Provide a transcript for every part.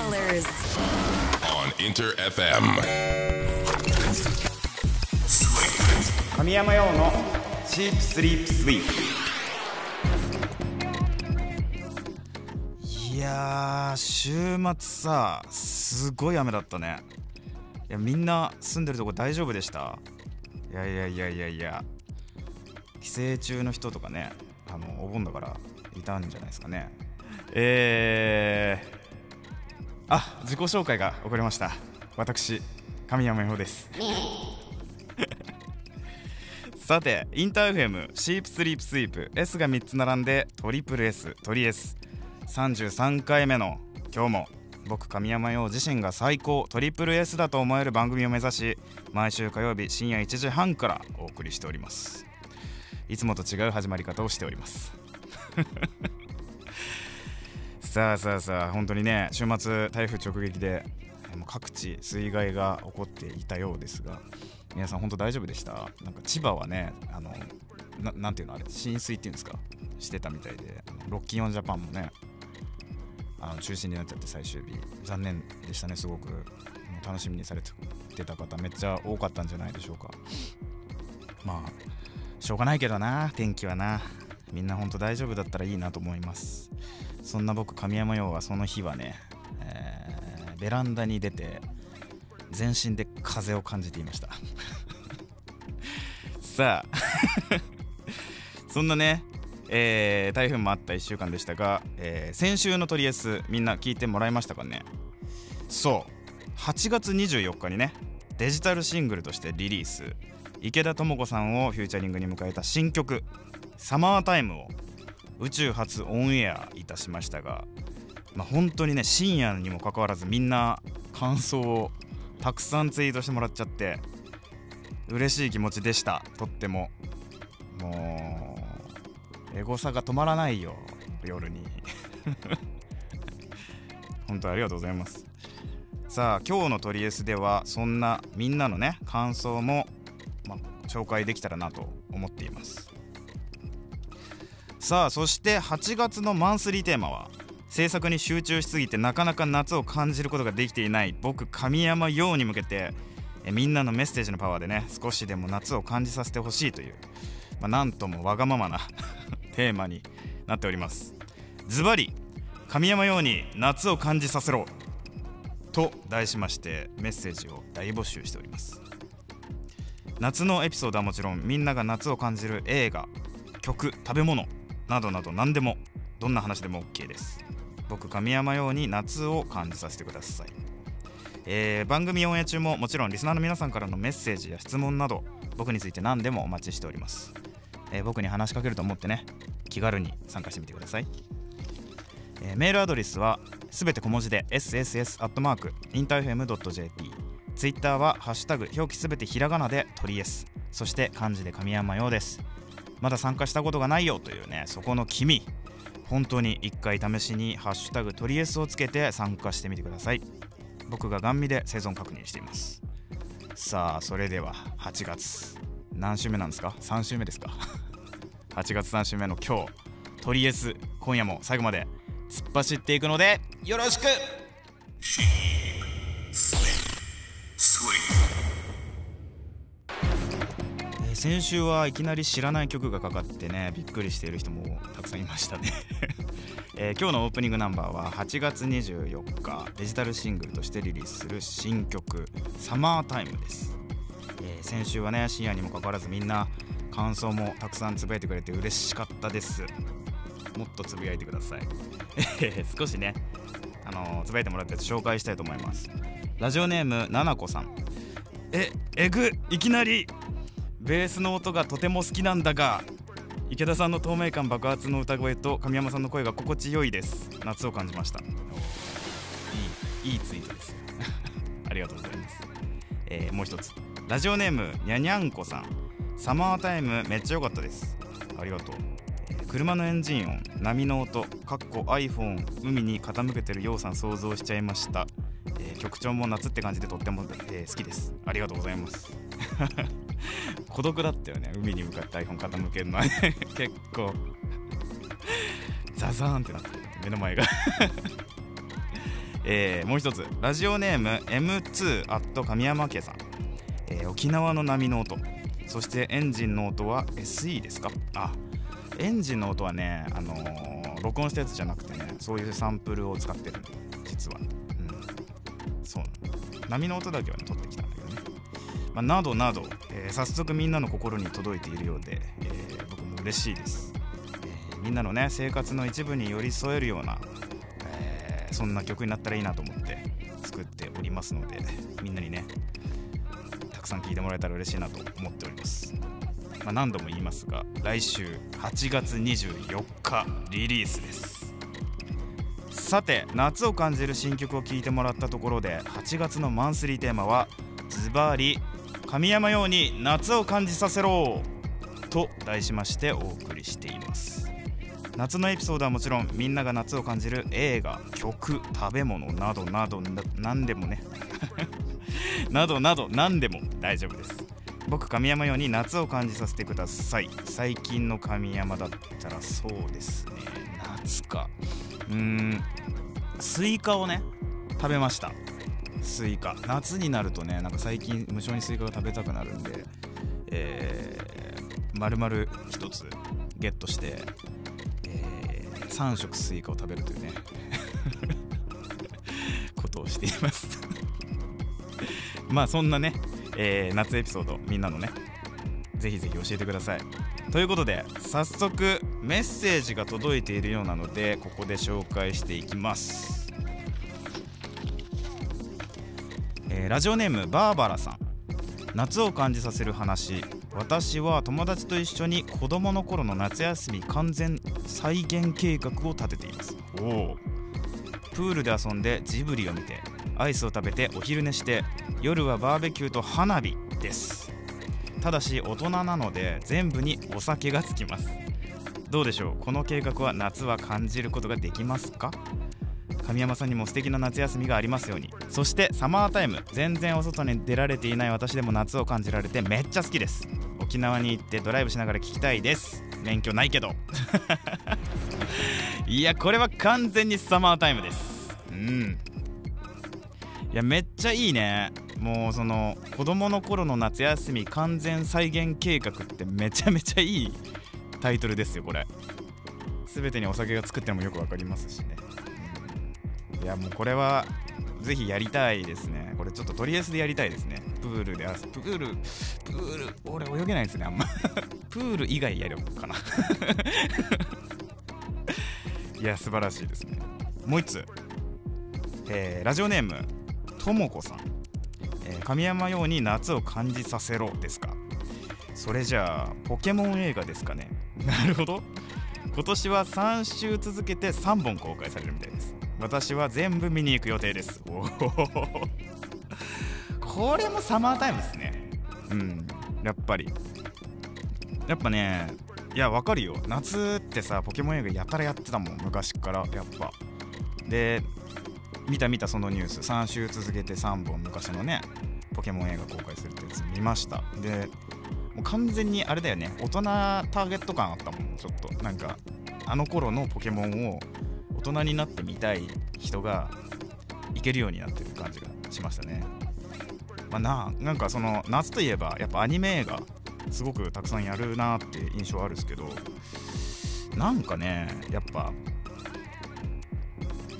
colors. on Inter FM. 神山用のシープスリープスイープいやー週末さすごい雨だったねいやみんな住んでるとこ大丈夫でした？いやいやいやいやいや帰省中の人とかねあのお盆だからいたんじゃないですかねえー、あ自己紹介が遅れました。私神山羊です。さて InterFM Sheep Sleep Sweep S が3つ並んでトリプル S トリ S33 回目の今日も僕神山羊自身が最高トリプル S だと思える番組を目指し毎週火曜日深夜1時半からお送りしております。いつもと違う始まり方をしておりますさあさあさあ本当にね週末台風直撃で各地水害が起こっていたようですが皆さん本当大丈夫でした？なんか千葉はねあのなていうのあれ浸水っていうんですか？してたみたいでロッキーオンジャパンもねあの中止になっちゃって最終日。残念でしたねすごく。楽しみにされてた方めっちゃ多かったんじゃないでしょうか。まあしょうがないけどな天気はな。みんな本当大丈夫だったらいいなと思います。そんな僕神山陽はその日はね、えーベランダに出て全身で風を感じていました。さあ そんなね、えー台風もあった1週間でしたが、えー先週のトリエスみんな聞いてもらいましたかね。そう8月24日にねデジタルシングルとしてリリース。池田智子さんをフューチャリングに迎えた新曲「サマータイム」を宇宙初オンエアいたしましたが、まあ、本当にね深夜にもかかわらずみんな感想をたくさんツイートしてもらっちゃって嬉しい気持ちでした。とっても。もうエゴサが止まらないよ夜に。本当ありがとうございます。さあ今日のトリエスではそんなみんなのね感想も、まあ、紹介できたらなと思っています。さあそして8月のマンスリーテーマは制作に集中しすぎてなかなか夏を感じることができていない僕神山陽に向けてえみんなのメッセージのパワーでね少しでも夏を感じさせてほしいという、まあ、なんともわがままな テーマになっております。ズバリ神山陽に夏を感じさせろと題しましてメッセージを大募集しております。夏のエピソードはもちろんみんなが夏を感じる映画曲食べ物などなど何でもどんな話でも OK です。僕神山用に夏を感じさせてください、えー番組オンエア中ももちろんリスナーの皆さんからのメッセージや質問など僕について何でもお待ちしております、えー僕に話しかけると思ってね気軽に参加してみてください。えーメールアドレスはすべて小文字で sss.interfm.jp ツイッターはハッシュタグ表記すべてひらがなで鳥エスそして漢字で神山用です。まだ参加したことがないよというねそこの君本当に一回試しにハッシュタグ鳥エスをつけて参加してみてください。僕がガン見で生存確認しています。さあそれでは8月何週目なんですか？3週目ですか？8月3週目の今日トリエス今夜も最後まで突っ走っていくのでよろしく！先週はいきなり知らない曲がかかってねびっくりしている人もたくさんいましたね、えー今日のオープニングナンバーは8月24日デジタルシングルとしてリリースする新曲「サマータイム」です、えー先週はね深夜にもかかわらずみんな感想もたくさんつぶやいてくれて嬉しかったです。もっとつぶやいてください。少しねあのつぶやいてもらったやつ紹介したいと思います。ラジオネームななこさん。ええぐいきなりベースの音がとても好きなんだが池田さんの透明感爆発の歌声と神山さんの声が心地よいです。夏を感じました。いいいいツイートです。ありがとうございます、えーもう一つ。ラジオネームにゃにゃんこさん。サマータイムめっちゃ良かったです。ありがとう。車のエンジン音波の音かっこ iPhone 海に傾けてるようさん想像しちゃいました、えー曲調も夏って感じでとっても、えー好きです。ありがとうございます。孤独だったよね海に向かって iPhone 傾けるのは 結構。ザザーンってなって目の前が、えーもう一つ。ラジオネーム M2 アット神山家さん、えー沖縄の波の音。そしてエンジンの音は SE ですか？あエンジンの音はね、あのー録音したやつじゃなくてねそういうサンプルを使ってるんで実は、うん、そう。波の音だけはね取ってきたんだ、まあ、などなど、えー早速みんなの心に届いているようで、えー僕も嬉しいです、えーみんなのね生活の一部に寄り添えるような、えーそんな曲になったらいいなと思って作っておりますのでみんなにねたくさん聴いてもらえたら嬉しいなと思っております、まあ、何度も言いますが来週8月24日リリースです。さて夏を感じる新曲を聴いてもらったところで8月のマンスリーテーマはズバリ神山ように夏を感じさせろと題しましてお送りしています。夏のエピソードはもちろんみんなが夏を感じる映画曲食べ物などなど何でもね。などなど何でも大丈夫です。僕神山羊に夏を感じさせてください。最近の神山だったらそうですね。夏か。うーんスイカをね食べました。スイカ。夏になるとねなんか最近無性にスイカが食べたくなるんでえー、丸々一つゲットして、えー、3食スイカを食べるというね ことをしています。まあそんなね、えー夏エピソードみんなのねぜひぜひ教えてください。ということで早速メッセージが届いているようなのでここで紹介していきます、ラジオネームバーバラさん。夏を感じさせる話。私は友達と一緒に子供の頃の夏休み完全再現計画を立てています。おおプールで遊んでジブリを見てアイスを食べてお昼寝して夜はバーベキューと花火です。ただし大人なので全部にお酒がつきます。どうでしょう？この計画は夏は感じることができますか？神山さんにも素敵な夏休みがありますように。そしてサマータイム。全然お外に出られていない私でも夏を感じられてめっちゃ好きです。沖縄に行ってドライブしながら聞きたいです。免許ないけど。いやこれは完全にサマータイムです。うん。いやめっちゃいいね。もうその子供の頃の夏休み完全再現計画ってめちゃめちゃいいタイトルですよこれ。全てにお酒が作ってもよくわかりますしね、いやもうこれはぜひやりたいですね。これちょっととりあえずでやりたいですね。プールでプールプール俺泳げないですねあんま。プール以外やるかな。いや素晴らしいですね。もう一つ、えーラジオネームともこさん、えー神山ように夏を感じさせろですか。それじゃあポケモン映画ですかね。なるほど。今年は3週続けて3本公開されるみたいです。私は全部見に行く予定です。おおこれもサマータイムですね。うん。やっぱり。やっぱねいやわかるよ。夏ってさポケモン映画やたらやってたもん。昔からやっぱ。で見た見たそのニュース。3週続けて3本昔のねポケモン映画公開するってやつ見ました。でもう完全にあれだよね。大人ターゲット感あったもん。ちょっと。なんかあの頃のポケモンを大人になってみたい人がいけるようになってる感じがしましたね。まあななんかその夏といえばやっぱアニメ映画すごくたくさんやるなって印象あるんですけどなんかねやっぱ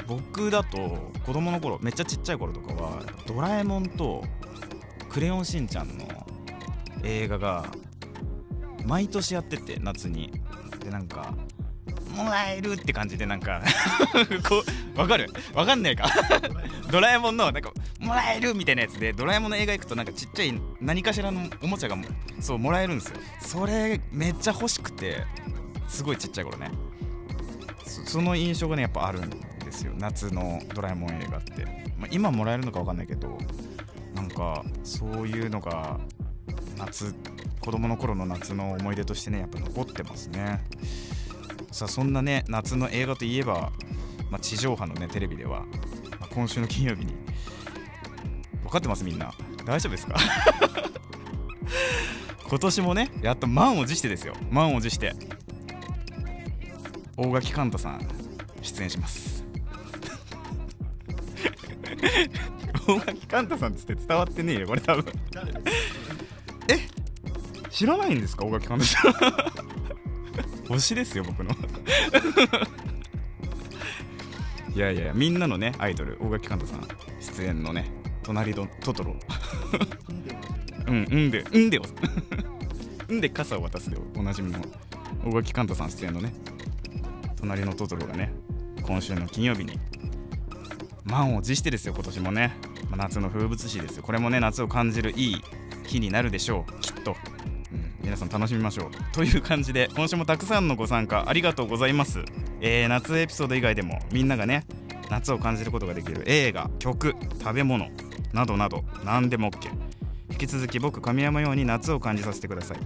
僕だと子供の頃めっちゃちっちゃい頃とかは「ドラえもん」と「クレヨンしんちゃん」の映画が毎年やってて夏に。でなんかもらえるって感じでなんか こうわかる？わかんねえか。ドラえもんのなんかもらえるみたいなやつでドラえもんの映画行くとなんかちっちゃい何かしらのおもちゃがもそうもらえるんですよ。それめっちゃ欲しくてすごいちっちゃい頃ね。そその印象がねやっぱあるんですよ。夏のドラえもん映画って、まあ、今もらえるのかわかんないけどなんかそういうのが夏子供の頃の夏の思い出としてねやっぱ残ってますね。さあそんなね夏の映画といえば、まあ、地上波のねテレビでは、まあ今週の金曜日に分かってますみんな。大丈夫ですか？今年もねやっと満を持してですよ。満を持して。大垣寛太さん出演します。大垣寛太さんっつって伝わってねえよこれ多分。え？知らないんですか大垣寛太さん。推しですよ僕の。いやいやみんなのねアイドル大垣寛太さん。出演のね隣のトトロ。うんうんでうんでを。う んで傘を渡すでおなじみの大垣寛太さん出演のね隣のトトロがね今週の金曜日に満を持してですよ今年もね、まあ、夏の風物詩ですよ。これもね夏を感じるいい日になるでしょう。きっと、皆さん楽しみましょうという感じで今週もたくさんのご参加ありがとうございます。えー、夏エピソード以外でもみんながね夏を感じることができる映画曲食べ物などなど何でも OK 引き続き僕神山ように夏を感じさせてください、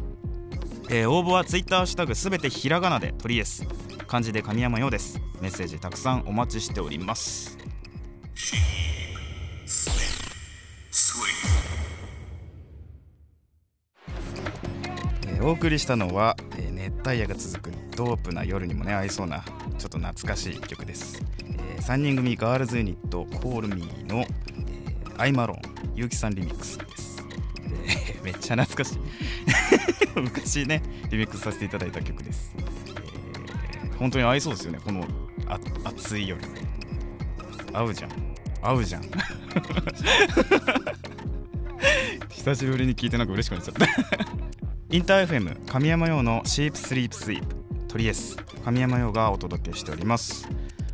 えー、応募は Twitter シュタグすべてひらがなでトリエス漢字で神山ようです。メッセージたくさんお待ちしております。お送りしたのは、えー熱帯夜が続くドープな夜にもね合いそうなちょっと懐かしい曲です、え3人組ガールズユニットコールミーの、えーアイマロンゆうきさんリミックスです、えーめっちゃ懐かしい。昔ねリミックスさせていただいた曲です、えー本当に合いそうですよね。このあ暑い夜。合うじゃん。合うじゃん。久しぶりに聞いてなんか嬉しくなっちゃった。インター FM 神山用のシープスリープスイープトリエス神山用がお届けしております。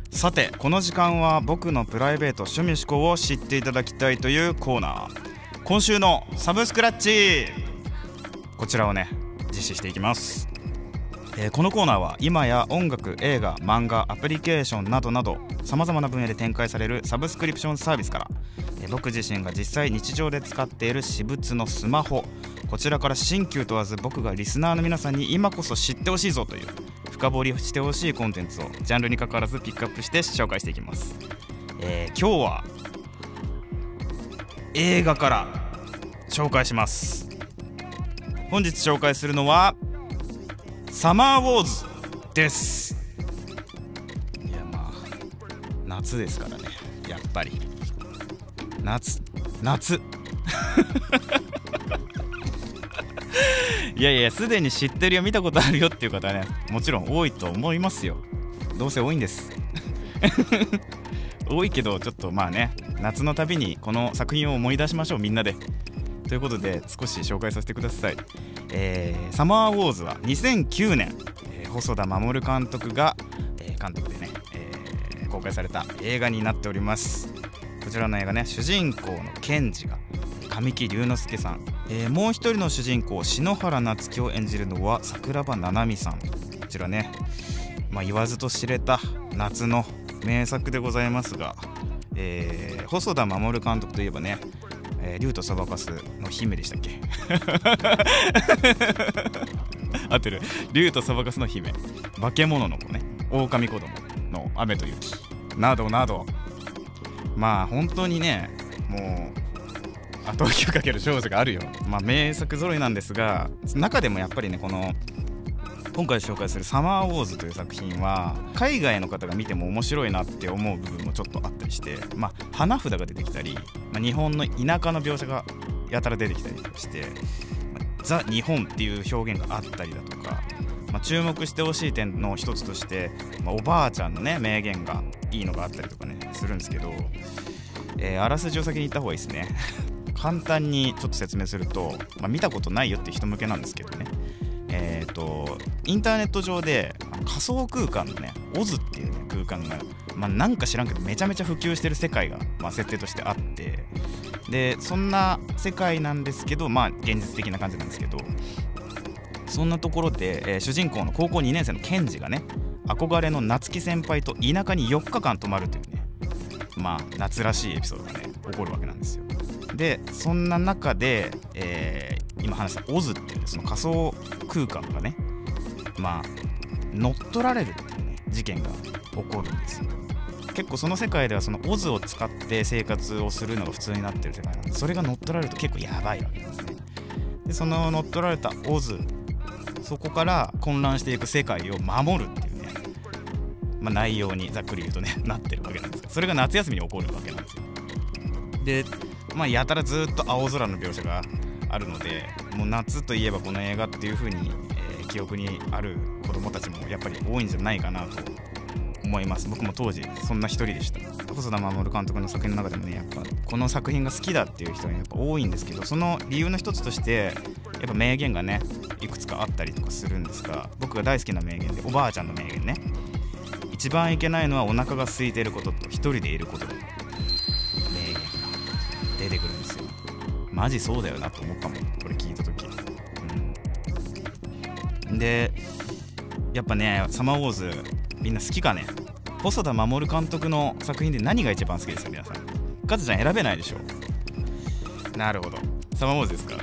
さてこの時間は僕のプライベート趣味思考を知っていただきたいというコーナー。今週のサブスクラッチこちらをね実施していきます。えーこのコーナーは今や音楽映画漫画アプリケーションなどなどさまざまな分野で展開されるサブスクリプションサービスから、えー僕自身が実際日常で使っている私物のスマホこちらから新旧問わず僕がリスナーの皆さんに今こそ知ってほしいぞという深掘りしてほしいコンテンツをジャンルに関わらずピックアップして紹介していきます、えー今日は映画から紹介します。本日紹介するのはサマーウォーズです。いやまあ夏ですからね。やっぱり。夏夏。いやいやすでに知ってるよ見たことあるよっていう方はねもちろん多いと思いますよ。どうせ多いんです。多いけどちょっとまあね夏のたびにこの作品を思い出しましょうみんなで。ということで少し紹介させてください、えーサマーウォーズは2009年、えー細田守監督が、えー監督でね、えー公開された映画になっております。こちらの映画ね主人公の賢治が神木隆之介さん、えーもう一人の主人公篠原夏樹を演じるのは桜庭ななみさん。こちらね、まあ、言わずと知れた夏の名作でございますが、えー細田守監督といえばねえー竜とそばかすの姫でしたっけ？合ってる。竜とそばかすの姫。化け物の子ね。狼子供の雨と雪。などなど。まあ本当にねもう後追いをかける少女があるよ。まあ名作揃いなんですが中でもやっぱりねこの今回紹介する「サマーウォーズ」という作品は海外の方が見ても面白いなって思う部分もちょっとあったりして、まあ、花札が出てきたり、まあ、日本の田舎の描写がやたら出てきたりして、まあザ・日本っていう表現があったりだとか、まあ、注目してほしい点の一つとして、まあ、おばあちゃんのね名言がいいのがあったりとかねするんですけど、えーあらすじを先に言った方がいいですね。簡単にちょっと説明すると、まあ、見たことないよって人向けなんですけどね。えー、とインターネット上で仮想空間のねオズっていう、ね、空間が、まあ、なんか知らんけどめちゃめちゃ普及してる世界が、まあ、設定としてあってでそんな世界なんですけどまあ現実的な感じなんですけどそんなところで、えー主人公の高校2年生のケンジがね憧れの夏希先輩と田舎に4日間泊まるというねまあ夏らしいエピソードがね起こるわけなんですよ。でそんな中で、えー今話したオズっていうその仮想空間がねまあ乗っ取られるっていうね事件が起こるんですよ。結構その世界ではそのオズを使って生活をするのが普通になってる世界なんでそれが乗っ取られると結構やばいわけですね。でその乗っ取られたオズそこから混乱していく世界を守るっていうね、まあ、内容にざっくり言うとね なってるわけなんですそれが夏休みに起こるわけなんですよ。でまあやたらずっと青空の描写があるのでもう夏といえばこの映画っていう風に、えー、記憶にある子供たちもやっぱり多いんじゃないかなと思います。僕も当時そんな一人でした。細田守監督の作品の中でもねやっぱこの作品が好きだっていう人がやっぱ多いんですけどその理由の一つとしてやっぱ名言がねいくつかあったりとかするんですが僕が大好きな名言でおばあちゃんの名言ね。一番いけないのはお腹が空いてることと一人でいること。だ名言が出てくるんですよ。マジそうだよなと思ったでやっぱねサマーウォーズみんな好きかね？細田守監督の作品で何が一番好きですか皆さん？カズちゃん選べないでしょ？なるほど。サマーウォーズですか？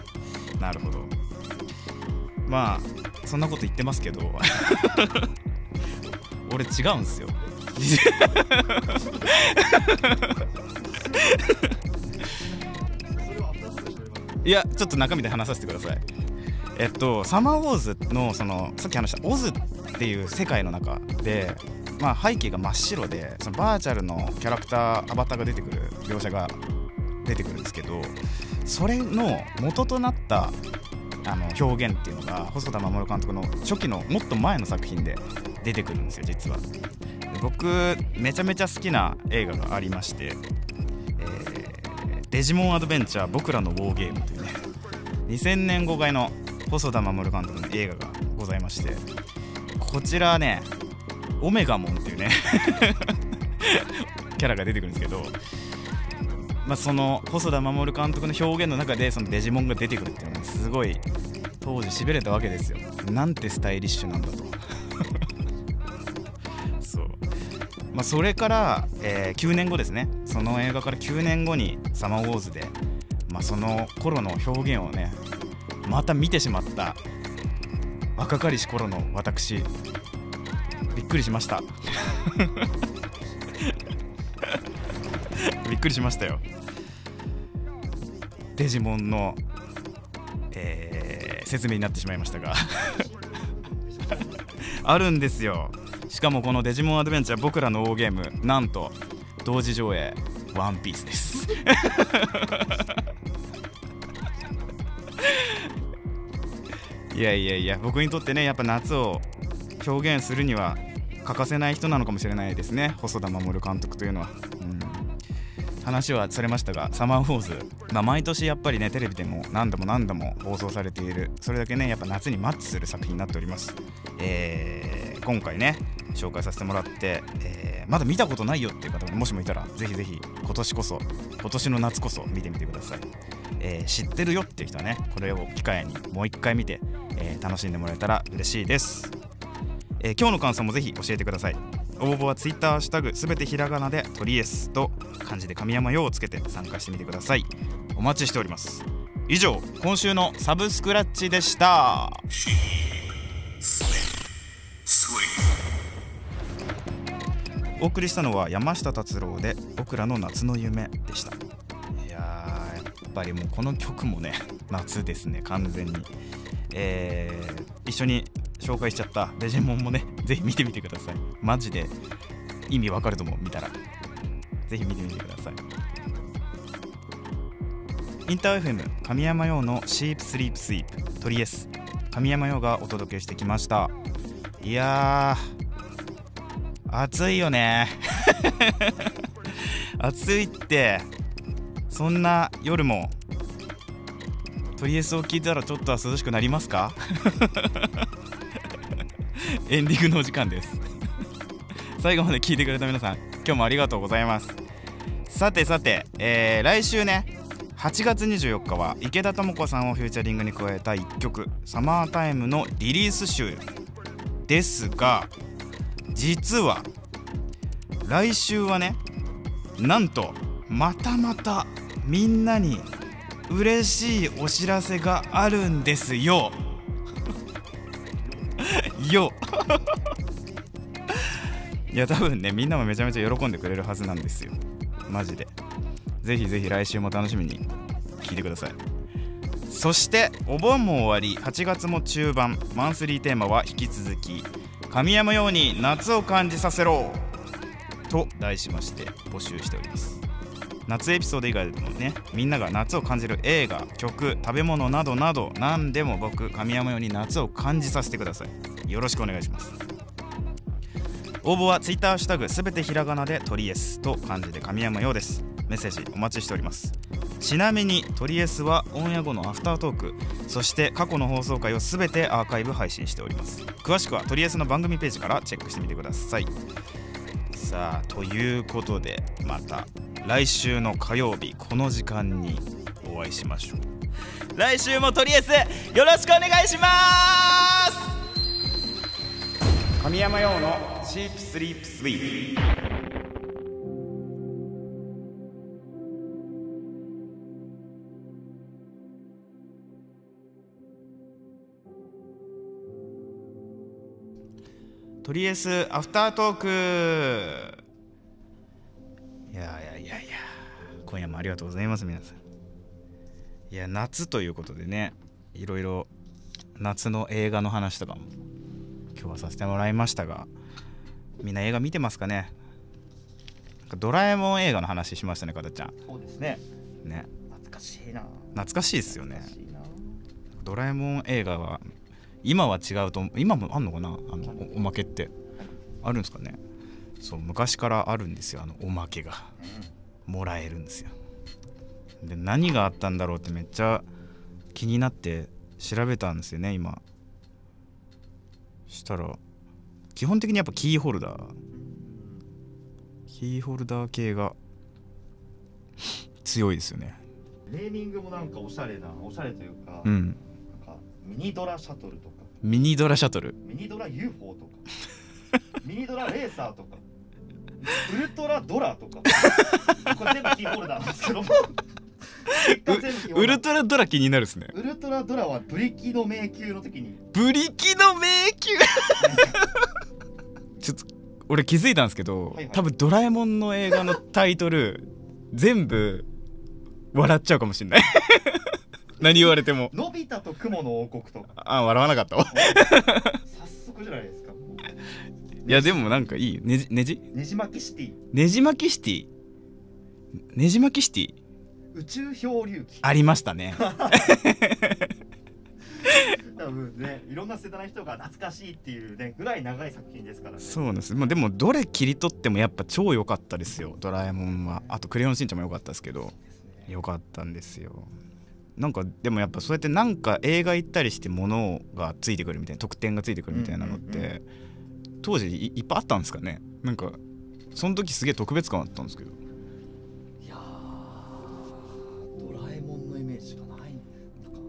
なるほど。まあそんなこと言ってますけど。俺違うんすよ。いやちょっと中身で話させてください。えっとサマーウォーズのそのさっき話したオズっていう世界の中でまあ背景が真っ白でそのバーチャルのキャラクターアバターが出てくる描写が出てくるんですけどそれの元となったあの表現っていうのが細田守監督の初期のもっと前の作品で出てくるんですよ実は。僕めちゃめちゃ好きな映画がありまして「えー、デジモンアドベンチャー僕らのウォーゲーム」というね2000年公開の細田守監督の映画がございましてこちらねオメガモンっていうね キャラが出てくるんですけどまあ、その細田守監督の表現の中でそのデジモンが出てくるっていうのがすごい当時しびれたわけですよ。なんてスタイリッシュなんだと。そう、まあ、それから、えー、9年後ですね。その映画から9年後に「サマーウォーズで」まあ、その頃の表現をねまた見てしまった若かりし頃の私。びっくりしました。びっくりしましたよ。デジモンの、えー、説明になってしまいましたが。あるんですよ。しかもこのデジモンアドベンチャー僕らの大ゲームなんと同時上映ワンピースです。いやいやいや僕にとってねやっぱ夏を表現するには欠かせない人なのかもしれないですね。細田守監督というのは、うん、話はそれましたがサマーウォーズ、まあ、毎年やっぱりねテレビでも何度も何度も放送されている。それだけねやっぱ夏にマッチする作品になっております、えー、今回ね紹介させてもらって、えー、まだ見たことないよっていう方がもしもいたらぜひぜひ今年こそ今年の夏こそ見てみてください、えー、知ってるよっていう人はねこれを機会にもう一回見て、え楽しんでもらえたら嬉しいです、え今日の感想もぜひ教えてください。応募は Twitter ハッシュタグすべてひらがなでトリエスと漢字で神山用をつけて参加してみてください。お待ちしております。以上今週のサブスクラッチでした。お送りしたのは山下達郎で僕らの夏の夢でした。ぱりもうこの曲もね 夏ですね完全に。えー、一緒に紹介しちゃったデジェンモンもねぜひ見てみてください。マジで意味わかると思う見たら。ぜひ見てみてください。インター FM 神山用のシープスリープスイープトリエス神山用がお届けしてきました。いやー暑いよね。暑いって。そんな夜もトリエスを聞いたらちょっとは涼しくなりますか？エンディングのお時間です。最後まで聞いてくれた皆さん今日もありがとうございます。さてさて、えー、来週ね8月24日は池田智子さんをフューチャリングに加えた1曲「サマータイム」のリリース集ですが実は来週はねなんとまたまたみんなに嬉しいお知らせがあるんですよ。よ。いや多分ねみんなもめちゃめちゃ喜んでくれるはずなんですよ。マジで。ぜひぜひ来週も楽しみに聞いてください。そしてお盆も終わり8月も中盤マンスリーテーマは引き続き神山ように夏を感じさせろと題しまして募集しております。夏エピソード以外でもねみんなが夏を感じる映画曲食べ物などなど何でも僕神山用に夏を感じさせてください。よろしくお願いします。応募は Twitter ハッシュタグすべてひらがなでトリエスと漢字で神山用です。メッセージお待ちしております。ちなみにトリエスはオンエア後のアフタートークそして過去の放送回をすべてアーカイブ配信しております。詳しくはトリエスの番組ページからチェックしてみてください。さあということでまた来週の火曜日この時間にお会いしましょう。来週もトリエスよろしくお願いします。神山用のチープスリープスイープトリエスアフタートーク。もありがとうございます皆さん。いや夏ということでねいろいろ夏の映画の話とかも今日はさせてもらいましたがみんな映画見てますかね？ドラえもん映画の話しましたねかたちゃん。そうですね。ね。懐かしいな。懐かしいですよね。ドラえもん映画は今は違うと今もあんのかな？あのおおまけって。あるんですかね？そう昔からあるんですよあのおまけが。もらえるんですよで何があったんだろうってめっちゃ気になって調べたんですよね今。したら基本的にやっぱキーホルダー。キーホルダー系が強いですよね。ネーミングもなんかおしゃれなおしゃれというか、うん。なんかミニドラシャトルとか。ミニドラシャトル。ミニドラ UFO とか。ミニドラレーサーとか。ウルトラドラとか。これ全部キーホルダーなんですけどウルトラドラ気になるですね。ウルトラドラはブリキの迷宮の時に。ブリキの迷宮。ちょっと俺気づいたんですけど、はいはい。多分ドラえもんの映画のタイトル全部笑っちゃうかもしんない。何言われても。のび太と雲の王国とか。あ笑わなかったわ。早速じゃないですか。いやでもなんかいい。よねじねじ？ねじ巻きシティ。ねじ巻きシティ？ねじ巻きシティ？宇宙漂流記。ありましたね。多分ねいろんな世代の人が懐かしいっていうねぐらい長い作品ですからね。そうです、まあ、でもどれ切り取ってもやっぱ超良かったですよ。ドラえもんは。あとクレヨンしんちゃんも良かったですけど。ですね。良かったんですよ。なんかでもやっぱそうやってなんか映画行ったりして物がついてくるみたいな特典がついてくるみたいなのって、うんうん。当時いいっぱいあったんですかね。なんかその時すげえ特別感あったんですけど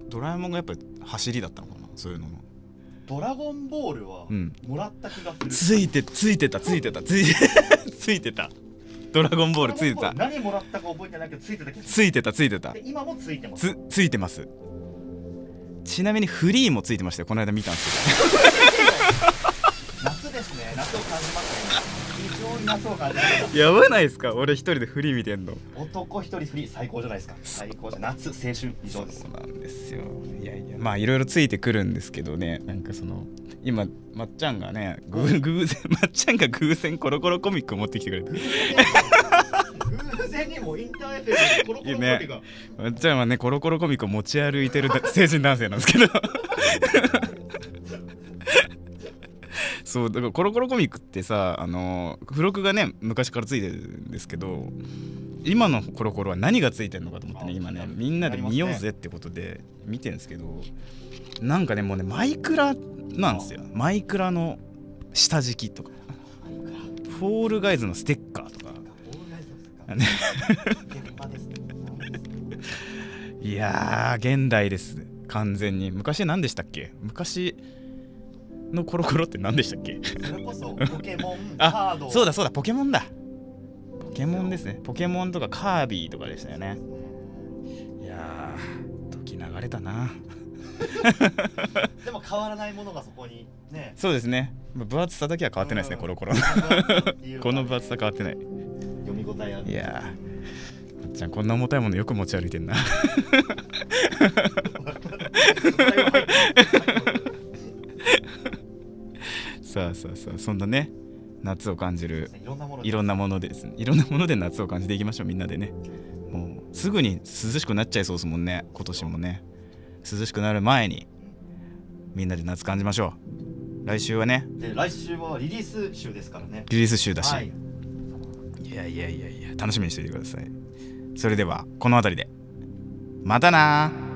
ドラえもんがやっぱ走りだったのかなそういうのの。ドラゴンボールはうん。もらった気がする、ついてついてたついてたついてついてた。ドラゴンボールついてた。何もらったか覚えてないけどついてた気がすついてたついてた。るで今もついてます。つついてます。ちなみにフリーもついてましたよこの間見たんです 夏ですね。夏を感じますね非常に夏を感じます。やばないですか？俺一人でフリー見てんの。男一人フリー最高じゃないですか。最高じゃ。夏青春以上です。そうなんですよ。いやいやまあいろいろついてくるんですけどね。なんかその今まっちゃんがねぐ偶然 まっちゃんが偶然コロコロコミックを持ってきてくれて。偶然にも。インターエフェルコロコロコミが。まっちゃんはねコロコロコミックを持ち歩いてるだ成人男性なんですけどそうだからコロコロコミックってさあの付録がね昔からついてるんですけど今のコロコロは何がついてるのかと思ってねあ今ねみんなで見ようぜってことで見てるんですけどなんかねもうねマイクラなんですよ。マイクラの下敷きとか。フォールガイズのステッカーとか。いやー現代です。完全に。昔何でしたっけ？昔のコロコロって何でしたっけ？それこそポケモン あカード。そうだそうだポケモンだ。ポケモンですね。ポケモンとかカービィとかでしたよね。いやー時流れたな。でも変わらないものがそこにね。そうですね。まあ分厚さだけは変わってないですねうん。コロコロ。の この分厚さ変わってない。読み応えある。いやーちゃんこんな重たいものよく持ち歩いてんなさあさあさあそんなね夏を感じるいろんなものです。いろんなもので夏を感じていきましょうみんなでね。もうすぐに涼しくなっちゃいそうですもんね。今年もね。涼しくなる前にみんなで夏感じましょう。来週はね。で来週はリリース週ですからね。リリース週だし、はい。いやいやいやいや楽しみにしていてください。それではこの辺りで。またなー